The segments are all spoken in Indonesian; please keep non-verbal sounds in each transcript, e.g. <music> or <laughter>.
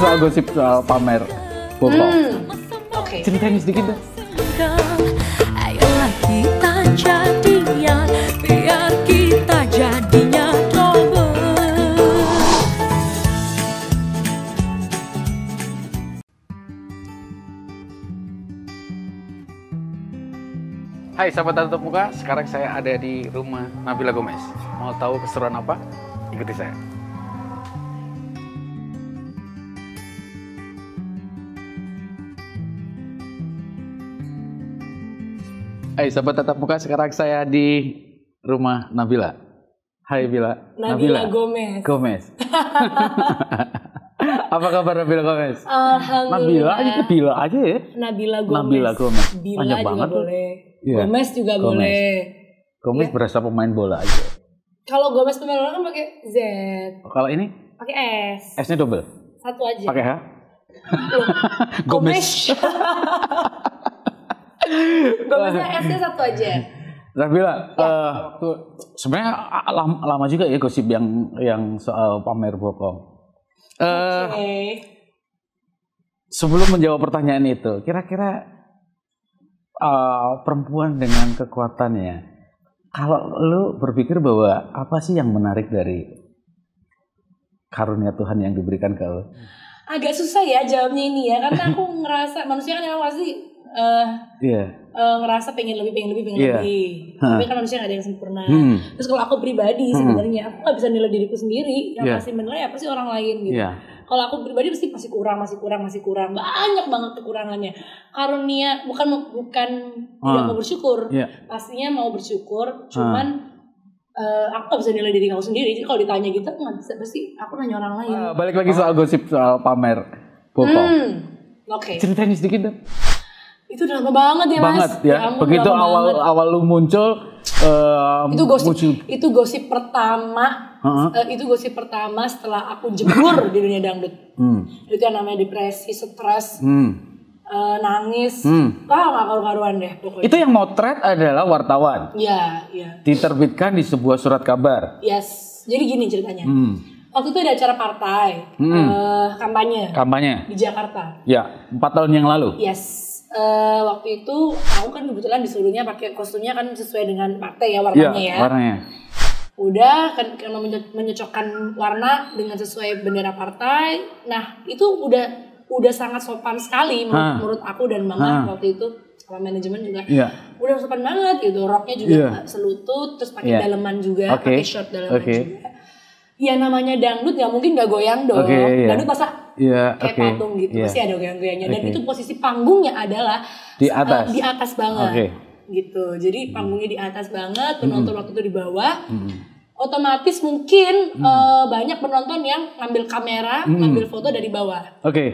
soal gosip soal pamer foto. Hmm. Oke. Ceritain sedikit deh. Ayolah kita jadian Biar kita jadinya double Hai sahabat tatap muka, sekarang saya ada di rumah Nabila Gomez. Mau tahu keseruan apa? Ikuti saya. Hai sahabat tatap muka, sekarang saya di rumah Nabila. Hai Bila. Nabila Gomez. Gomez. <laughs> apa kabar Nabila Gomez? Alhamdulillah. Nabila aja ke Bila aja ya. Nabila Gomez. Nabila Gomez. Bila Panjang juga banget boleh. Iya. Gomez juga Gomez. boleh. Gomez Ya. berasa pemain bola aja. Kalau Gomez pemain bola kan pakai Z, Kalau ini pakai S. S-nya double. Satu aja. Pakai H? Loh, <laughs> Gomez. <laughs> Gomeznya S-nya satu aja. Nabila, Ya. eh, tuh, sebenarnya lama, lama juga ya gosip yang yang soal pamer bokong. Eh, Oke. sebelum menjawab pertanyaan itu, kira-kira eh, perempuan dengan kekuatannya, kalau lu berpikir bahwa apa sih yang menarik dari karunia Tuhan yang diberikan ke lu? Agak susah ya jawabnya ini ya, karena aku ngerasa manusia kan emang pasti eh, Iya. eh, ngerasa pengen lebih, pengen lebih, pengen Iya. lebih. Hah. Tapi kan manusia gak ada yang sempurna. Hmm. Terus kalau aku pribadi Hmm. sebenarnya aku gak bisa nilai diriku sendiri. Yang Iya. pasti menilai apa sih orang lain gitu. Iya. Kalau aku pribadi pasti masih kurang, masih kurang, masih kurang. Banyak banget kekurangannya. Karunia bukan bukan tidak Ah. mau bersyukur. Iya. Pastinya mau bersyukur. Cuman eh, aku gak bisa nilai diri aku sendiri. Jadi kalau ditanya gitu aku gak bisa. Pasti aku nanya orang lain. Eh, balik lagi soal gosip soal pamer bokong. Hmm. Oke. Ceritain sedikit dong. Itu udah lama banget ya mas. banget ya. ampun, Begitu awal banget. awal lu muncul eh, itu gosip muncul. itu gosip pertama Heeh. eh, itu gosip pertama setelah aku jebur di dunia dangdut Hmm. itu yang namanya depresi stres Hmm. eh, nangis Hmm. wah nggak karu-karuan deh pokoknya Itu yang motret adalah wartawan. ya ya Diterbitkan di sebuah surat kabar. yes jadi gini ceritanya Hmm. waktu itu ada acara partai Hmm. eh, kampanye Kampanye. di Jakarta Ya, empat tahun yang lalu. yes Eh, waktu itu aku kan kebetulan disuruhnya pakai kostumnya kan sesuai dengan partai ya Ya, warnanya ya warnanya. udah kan karena menyocokkan warna dengan sesuai bendera partai nah itu udah udah sangat sopan sekali menurut, aku dan mama waktu itu sama manajemen juga Iya. udah sopan banget gitu roknya juga nggak selutut terus pakai Iya. daleman juga Oke. pakai short daleman Oke. juga ya namanya dangdut nggak mungkin nggak goyang dong Oke, iya. dangdut masa Iya, kayak oke. patung gitu Iya. pasti ada goyang-goyangnya dan Oke. itu posisi panggungnya adalah Di eh, atas. di atas banget Oke. gitu jadi panggungnya di atas banget penonton waktu itu di bawah Hmm. otomatis mungkin eh, banyak penonton yang ngambil kamera Hmm. ngambil foto dari bawah Oke.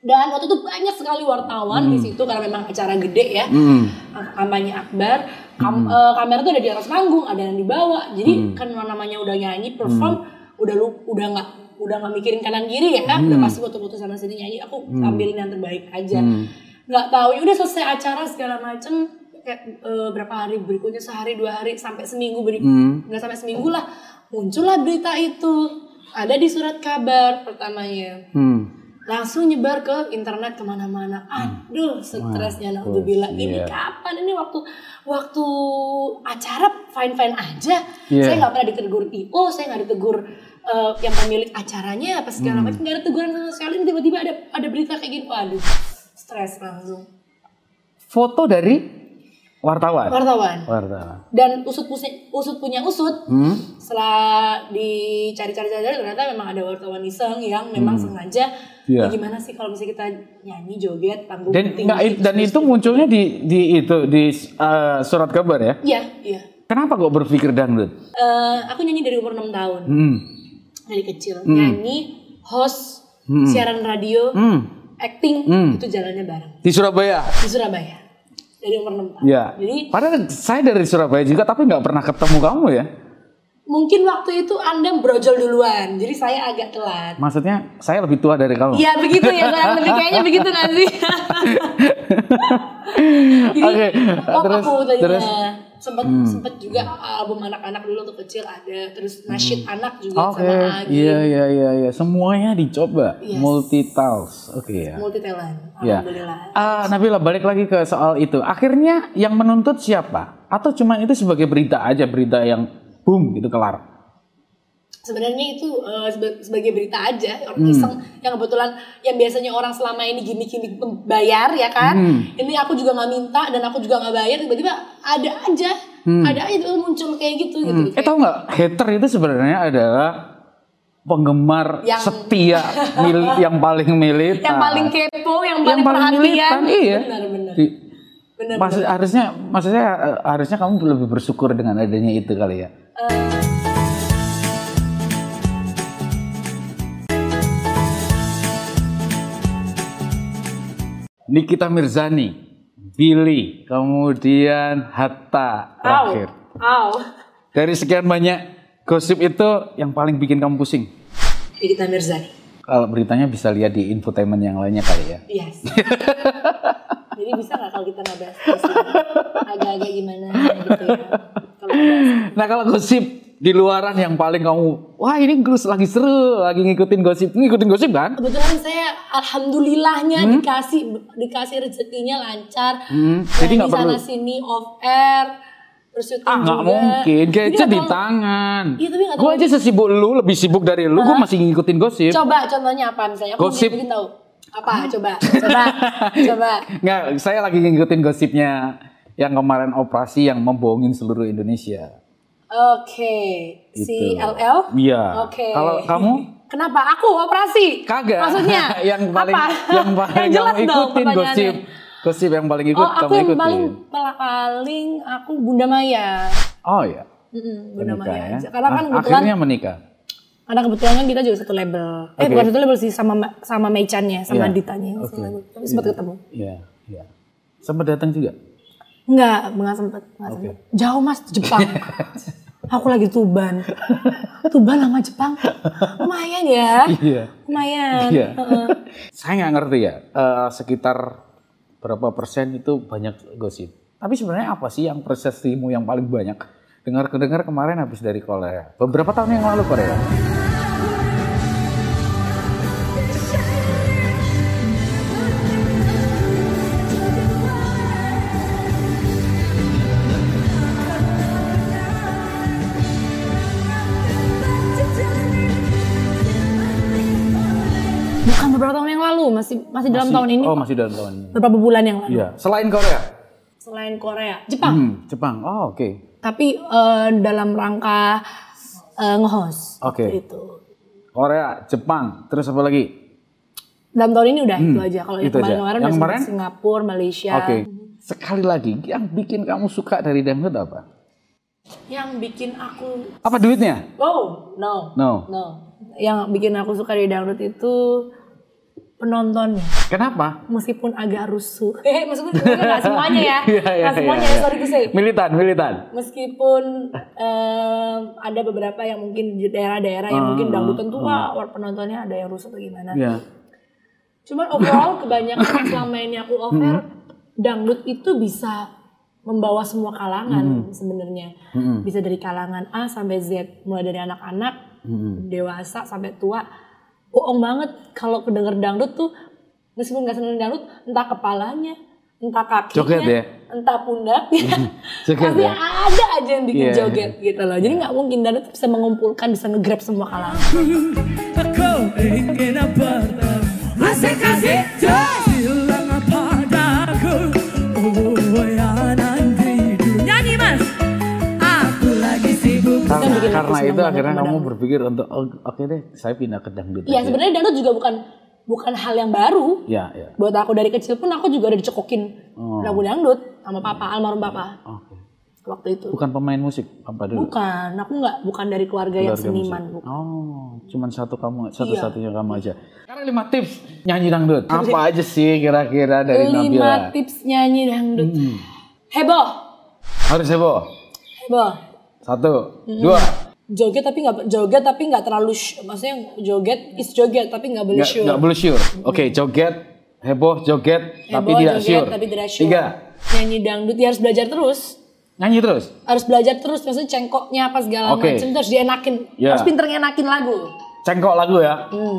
dan waktu itu banyak sekali wartawan di situ karena memang acara gede ya Hmm. kampanye akbar Kam- eh, kamera tuh ada di atas panggung ada yang di bawah jadi kan namanya udah nyanyi perform udah lu udah nggak udah nggak mikirin kanan kiri ya udah pasti foto-foto sama sini nyanyi aku ambilin yang terbaik aja Hmm. nggak tahu ya udah selesai acara segala macem kayak eh, berapa hari berikutnya sehari dua hari sampai seminggu beri Hmm. nggak sampai seminggu lah muncullah berita itu ada di surat kabar pertamanya Hmm. langsung nyebar ke internet ke mana-mana aduh stresnya naudzubillah ini iya. kapan ini waktu waktu acara fine fine aja Iya. saya nggak pernah ditegur io saya nggak ditegur eh, yang pemilik acaranya apa segala Hmm. macam nggak ada teguran sama sekali tiba-tiba ada ada berita kayak gini waduh stres langsung Foto dari wartawan. wartawan Wartawan. dan usut punya usut punya usut Hmm. setelah dicari-cari cari ternyata memang ada wartawan iseng yang memang sengaja Iya. "Ya gimana sih kalau misalnya kita nyanyi joget panggung Dan tinggi, nggak, dan terus- itu munculnya di di itu di eh, surat kabar ya. iya iya Kenapa kok berpikir dangdut? Eh, aku nyanyi dari umur 6 tahun Hmm. Dari kecil nyanyi host siaran radio Hmm. acting Hmm. itu jalannya bareng Di Surabaya. di Surabaya dari umur 6 tahun Ya. jadi Padahal saya dari Surabaya juga tapi nggak pernah ketemu kamu ya. mungkin waktu itu anda brojol duluan jadi saya agak telat Maksudnya saya lebih tua dari kamu. Iya begitu ya kurang lebih kayaknya begitu nanti. <laughs> Jadi Oke, oh, terus- aku tadinya terus? Sempet Hmm. sempet juga album anak-anak dulu tuh kecil ada, terus nasyid anak juga Oke, sama Agi. iya iya iya iya, semuanya dicoba, Yes. multitask. Oke ya. Multi talent. Ya. Alhamdulillah. Ah, Nabila balik lagi ke soal itu. Akhirnya yang menuntut siapa? Atau cuma itu sebagai berita aja, berita yang boom gitu kelar? Sebenarnya itu seba- sebagai berita aja, orang Hmm. iseng yang kebetulan yang biasanya orang selama ini gimmick-gimmick bayar ya kan. Hmm. Ini aku juga nggak minta dan aku juga nggak bayar, tiba-tiba ada aja, ada aja tuh muncul kayak gitu gitu. Hmm. Eh tau nggak, hater itu sebenarnya adalah penggemar Yang- setia <laughs> mil- yang paling militan. Yang paling kepo, yang Yang paling, paling perhatian. militan, iya. Benar-benar. Benar. Maksud, harusnya maksudnya eh, harusnya kamu lebih bersyukur dengan adanya itu kali ya. Nikita Mirzani, Billy, kemudian Hatta terakhir. au. Dari sekian banyak gosip itu yang paling bikin kamu pusing. Nikita Mirzani. Kalau beritanya bisa lihat di infotainment yang lainnya kali ya. Yes. <laughs> Jadi bisa nggak kalau kita nggak bahas agak-agak gimana gitu ya? Kalau bahas Nah kalau gosip di luaran yang paling kamu, wah ini gus lagi seru, lagi ngikutin gosip, ngikutin gosip kan? kebetulan saya alhamdulillahnya dikasih dikasih rezekinya lancar. Hmm, jadi nggak di sana perlu. sini off air terus syuting Ah nggak juga. mungkin, gadget di tangan. Iya, tapi nggak Gue aja sesibuk lu, lebih sibuk dari lu, gue masih ngikutin gosip. Coba contohnya apa misalnya? Aku Gosip. tahu. Apa? Coba, coba, <laughs> coba. Nggak, saya lagi ngikutin gosipnya yang kemarin operasi yang membohongin seluruh Indonesia. Oke, si Itu. LL. Iya. Oke. Kalau kamu? <laughs> Kenapa aku operasi? Kagak. Maksudnya? <laughs> yang paling apa? yang <laughs> paling jelas kamu dong ikutin pertanyaannya. gosip. Gosip yang paling ikut Oh, aku kamu yang ikutin. paling paling aku Bunda Maya. Oh ya. Mm-mm, Bunda Menikah Maya ya. Karena kan Ah, kebetulan akhirnya menikah. karena kebetulan kan kita juga satu label. Eh Oke. bukan satu label sih sama sama Meichan-nya, sama Iya. Ditanya. Tapi sempat ketemu. Iya, iya. Sempat datang juga. Enggak, enggak sempet, enggak sempet. Jauh mas, Jepang. <laughs> aku lagi Tuban. Tuban sama Jepang. Lumayan ya. Iya. Lumayan. Iya. Heeh. Saya nggak ngerti ya. eh, sekitar berapa persen itu banyak gosip. Tapi sebenarnya apa sih yang persestimu yang paling banyak? Dengar kedengar kemarin habis dari Korea. Beberapa tahun yang lalu Korea. Lalu, masih masih dalam Masih- tahun ini. Oh masih dalam tahun ini. Beberapa bulan yang lalu. Iya. Selain Korea. Selain Korea, Jepang. Hmm, Jepang. Oh oke. Tapi eh, dalam rangka eh, nge-host. Oke. waktu Itu. Korea, Jepang, terus apa lagi? Dalam tahun ini udah itu aja. Kalau yang Hmm, itu kemarin-kemarin Yang kemarin? Singapura, Malaysia. Oke. Sekali lagi, yang bikin kamu suka dari dangdut apa? Yang bikin aku Apa duitnya? Oh, no. No. No. Yang bikin aku suka di dangdut itu penontonnya. Kenapa? Meskipun agak rusuh. <laughs> Eh, maksudnya nggak semuanya ya. <laughs> Iya, iya, Nggak semuanya iya, ya, iya. sorry to say. Militan, militan. Meskipun em, ada beberapa yang mungkin di daerah-daerah yang mungkin dangdutan tuh wah penontonnya ada yang rusuh atau gimana. Iya. Cuman overall kebanyakan selama ini aku offer dangdut itu bisa membawa semua kalangan sebenarnya. Bisa dari kalangan A sampai Z, mulai dari anak-anak, dewasa sampai tua. Bohong banget kalau kedenger dangdut tuh meskipun nggak seneng dangdut, entah kepalanya, entah kakinya, Joget ya? entah pundaknya, <laughs> Joget pasti ya? ada aja yang bikin Iya. joget gitu loh. Jadi nggak mungkin dangdut bisa mengumpulkan, bisa nge-grab semua kalangan. <laughs> Kau ingin apa Asik asik Bilang bikin karena itu akhirnya kamu berpikir untuk oh, oke deh, saya pindah ke dangdut. Aja. sebenarnya dangdut juga bukan bukan hal yang baru. Ya, ya. Buat aku dari kecil pun aku juga udah dicekokin Oh. lagu dangdut sama papa almarhum papa Oke. waktu itu. Bukan pemain musik apa dulu? Bukan, aku nggak bukan dari keluarga, yang Keluarga seniman. musik. bukan. Oh, cuman satu kamu, Iya. satu-satunya kamu aja. Sekarang lima tips nyanyi dangdut. Apa aja sih kira-kira dari Lima Nabila? tips nyanyi dangdut. Hmm. Heboh, Harus heboh. heboh. Satu, Hmm. dua. Joget tapi nggak joget tapi nggak terlalu sh- maksudnya joget is joget tapi nggak boleh sure. nggak boleh sure. Oke, joget, heboh, joget, tapi Heboh, tidak joget, sure. tapi tidak sure. Tiga. Nyanyi dangdut ya harus belajar terus. Nyanyi terus. Harus belajar terus, maksudnya cengkoknya apa segala Oke. macam terus dienakin. Ya. Harus pinter ngenakin lagu. Cengkok lagu ya. Hmm.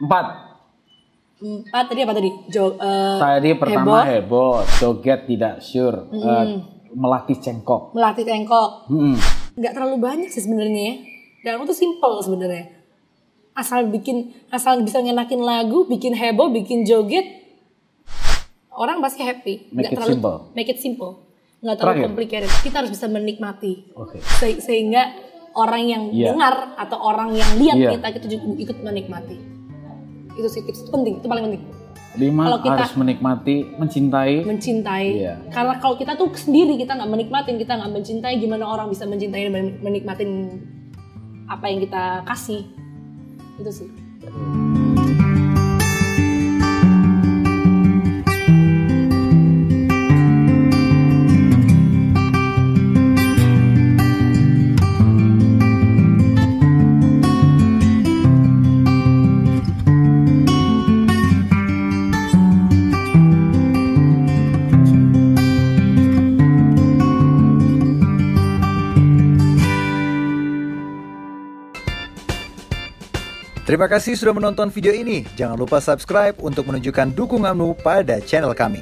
Empat. Empat tadi apa tadi? Jo, eh, Tadi pertama heboh, heboh, joget tidak sure, eh, melatih cengkok. melatih cengkok. Nggak terlalu banyak sih sebenarnya ya. Dan aku tuh simple sebenarnya. Asal bikin, asal bisa ngenakin lagu, bikin heboh, bikin joget, orang pasti happy. Make Nggak it terlalu, simple. Make it simple. Nggak terlalu Terakhir. complicated. Kita harus bisa menikmati. Oke. Se- sehingga orang yang Iya. dengar atau orang yang lihat Iya. kita kita juga ikut menikmati. Itu sih tips penting, itu paling penting. Lima Kalau kita- harus menikmati, mencintai. Mencintai. Iya. Karena kalau kita tuh sendiri kita nggak menikmatin, kita nggak mencintai, gimana orang bisa mencintai dan men- menikmatin apa yang kita kasih? Itu sih. Terima kasih sudah menonton video ini. Jangan lupa subscribe untuk menunjukkan dukunganmu pada channel kami.